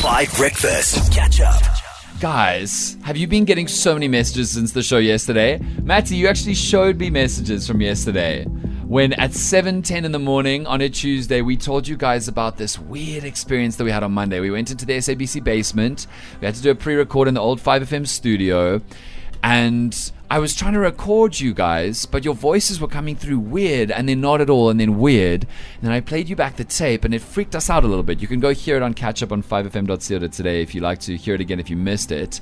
5 Breakfast. Catch up. Guys, have you been getting so many messages since the show yesterday? Matty, you actually showed me messages from yesterday. When at 7:10 in the morning on a Tuesday, we told you guys about this weird experience that we had on Monday. We went into the SABC basement. We had to do a pre-record in the old 5FM studio. And I was trying to record you guys, but your voices were coming through weird and then not at all and then weird. And then I played you back the tape and it freaked us out a little bit. You can go hear it on catch up on 5fm.co today if you like to hear it again if you missed it.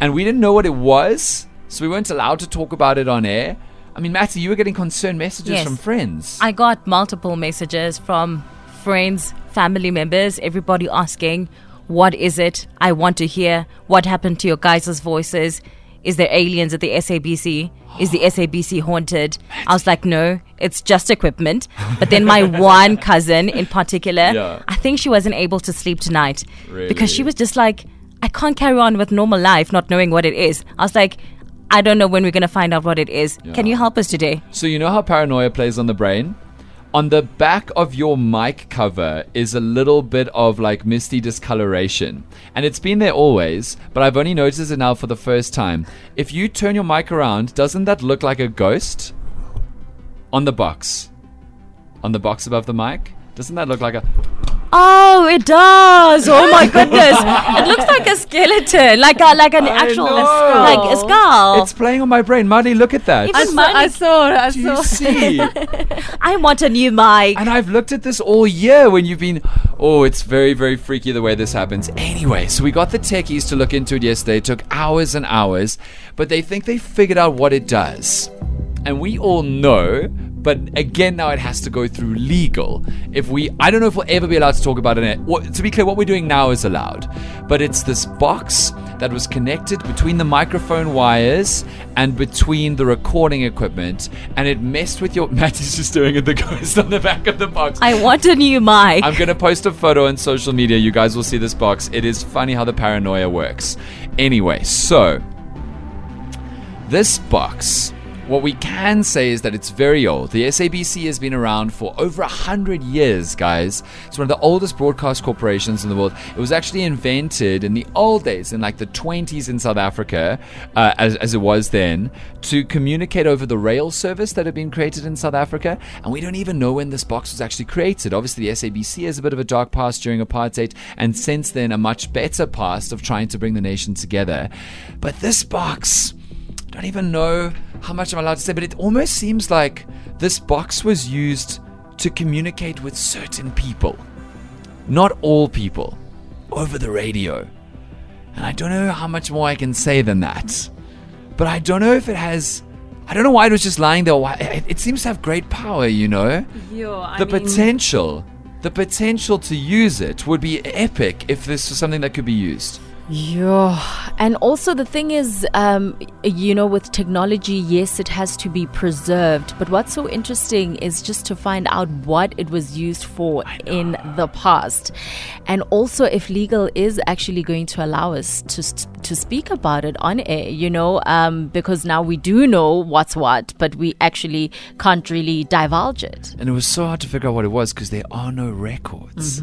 And we didn't know what it was, so we weren't allowed to talk about it on air. I mean, Matty, you were getting concerned messages Yes. from friends. I got multiple messages from friends, family members, everybody asking, What is it? I want to hear. What happened to your guys' voices? Is there aliens at the SABC? Is the SABC haunted? I was like, No, it's just equipment. But then my one cousin in particular, Yeah. I think she wasn't able to sleep tonight because she was just like, I can't carry on with normal life not knowing what it is. I was like, I don't know when we're going to find out what it is. Can you help us today? So you know how paranoia plays on the brain? On the back of your mic cover is a little bit of like misty discoloration. And it's been there always, but I've only noticed it now for the first time. If you turn your mic around, doesn't that look like a ghost? On the box. On the box above the mic? Doesn't that look like a Oh, it does. Oh my goodness. it looks like a skeleton, like a like an I actual know. like a skull. It's playing on my brain. Marty, look at that. Even I saw, mine I is- saw, I Do you saw. see? I want a new mic. And I've looked at this all year when you've been. Oh, it's very, very freaky the way this happens. Anyway, so we got the techies to look into it yesterday. It took hours and hours, but they think they figured out what it does. And we all know, but again, now it has to go through legal. If we, I don't know if we'll ever be allowed to talk about it. What, to be clear, what we're doing now is allowed, but it's this box that was connected between the microphone wires and between the recording equipment, and it messed with your. Matt's just doing it, the ghost on the back of the box. I want a new mic. I'm gonna post a photo on social media. You guys will see this box. It is funny how the paranoia works. Anyway, so this box. What we can say is that it's very old. The SABC has been around for over a hundred years, guys. It's one of the oldest broadcast corporations in the world. It was actually invented in the old days, in like the 20s in South Africa, uh, as, as it was then, to communicate over the rail service that had been created in South Africa. And we don't even know when this box was actually created. Obviously, the SABC has a bit of a dark past during apartheid, and since then, a much better past of trying to bring the nation together. But this box don't even know how much I'm allowed to say, but it almost seems like this box was used to communicate with certain people. Not all people. Over the radio. And I don't know how much more I can say than that. But I don't know if it has. I don't know why it was just lying there. Why it, seems to have great power, you know? I the mean, potential. The potential to use it would be epic if this was something that could be used. Yeah, and also the thing is, um, you know, with technology, yes, it has to be preserved. But what's so interesting is just to find out what it was used for in the past, and also if legal is actually going to allow us to to speak about it on air. You know, um, because now we do know what's what, but we actually can't really divulge it. And it was so hard to figure out what it was because there are no records.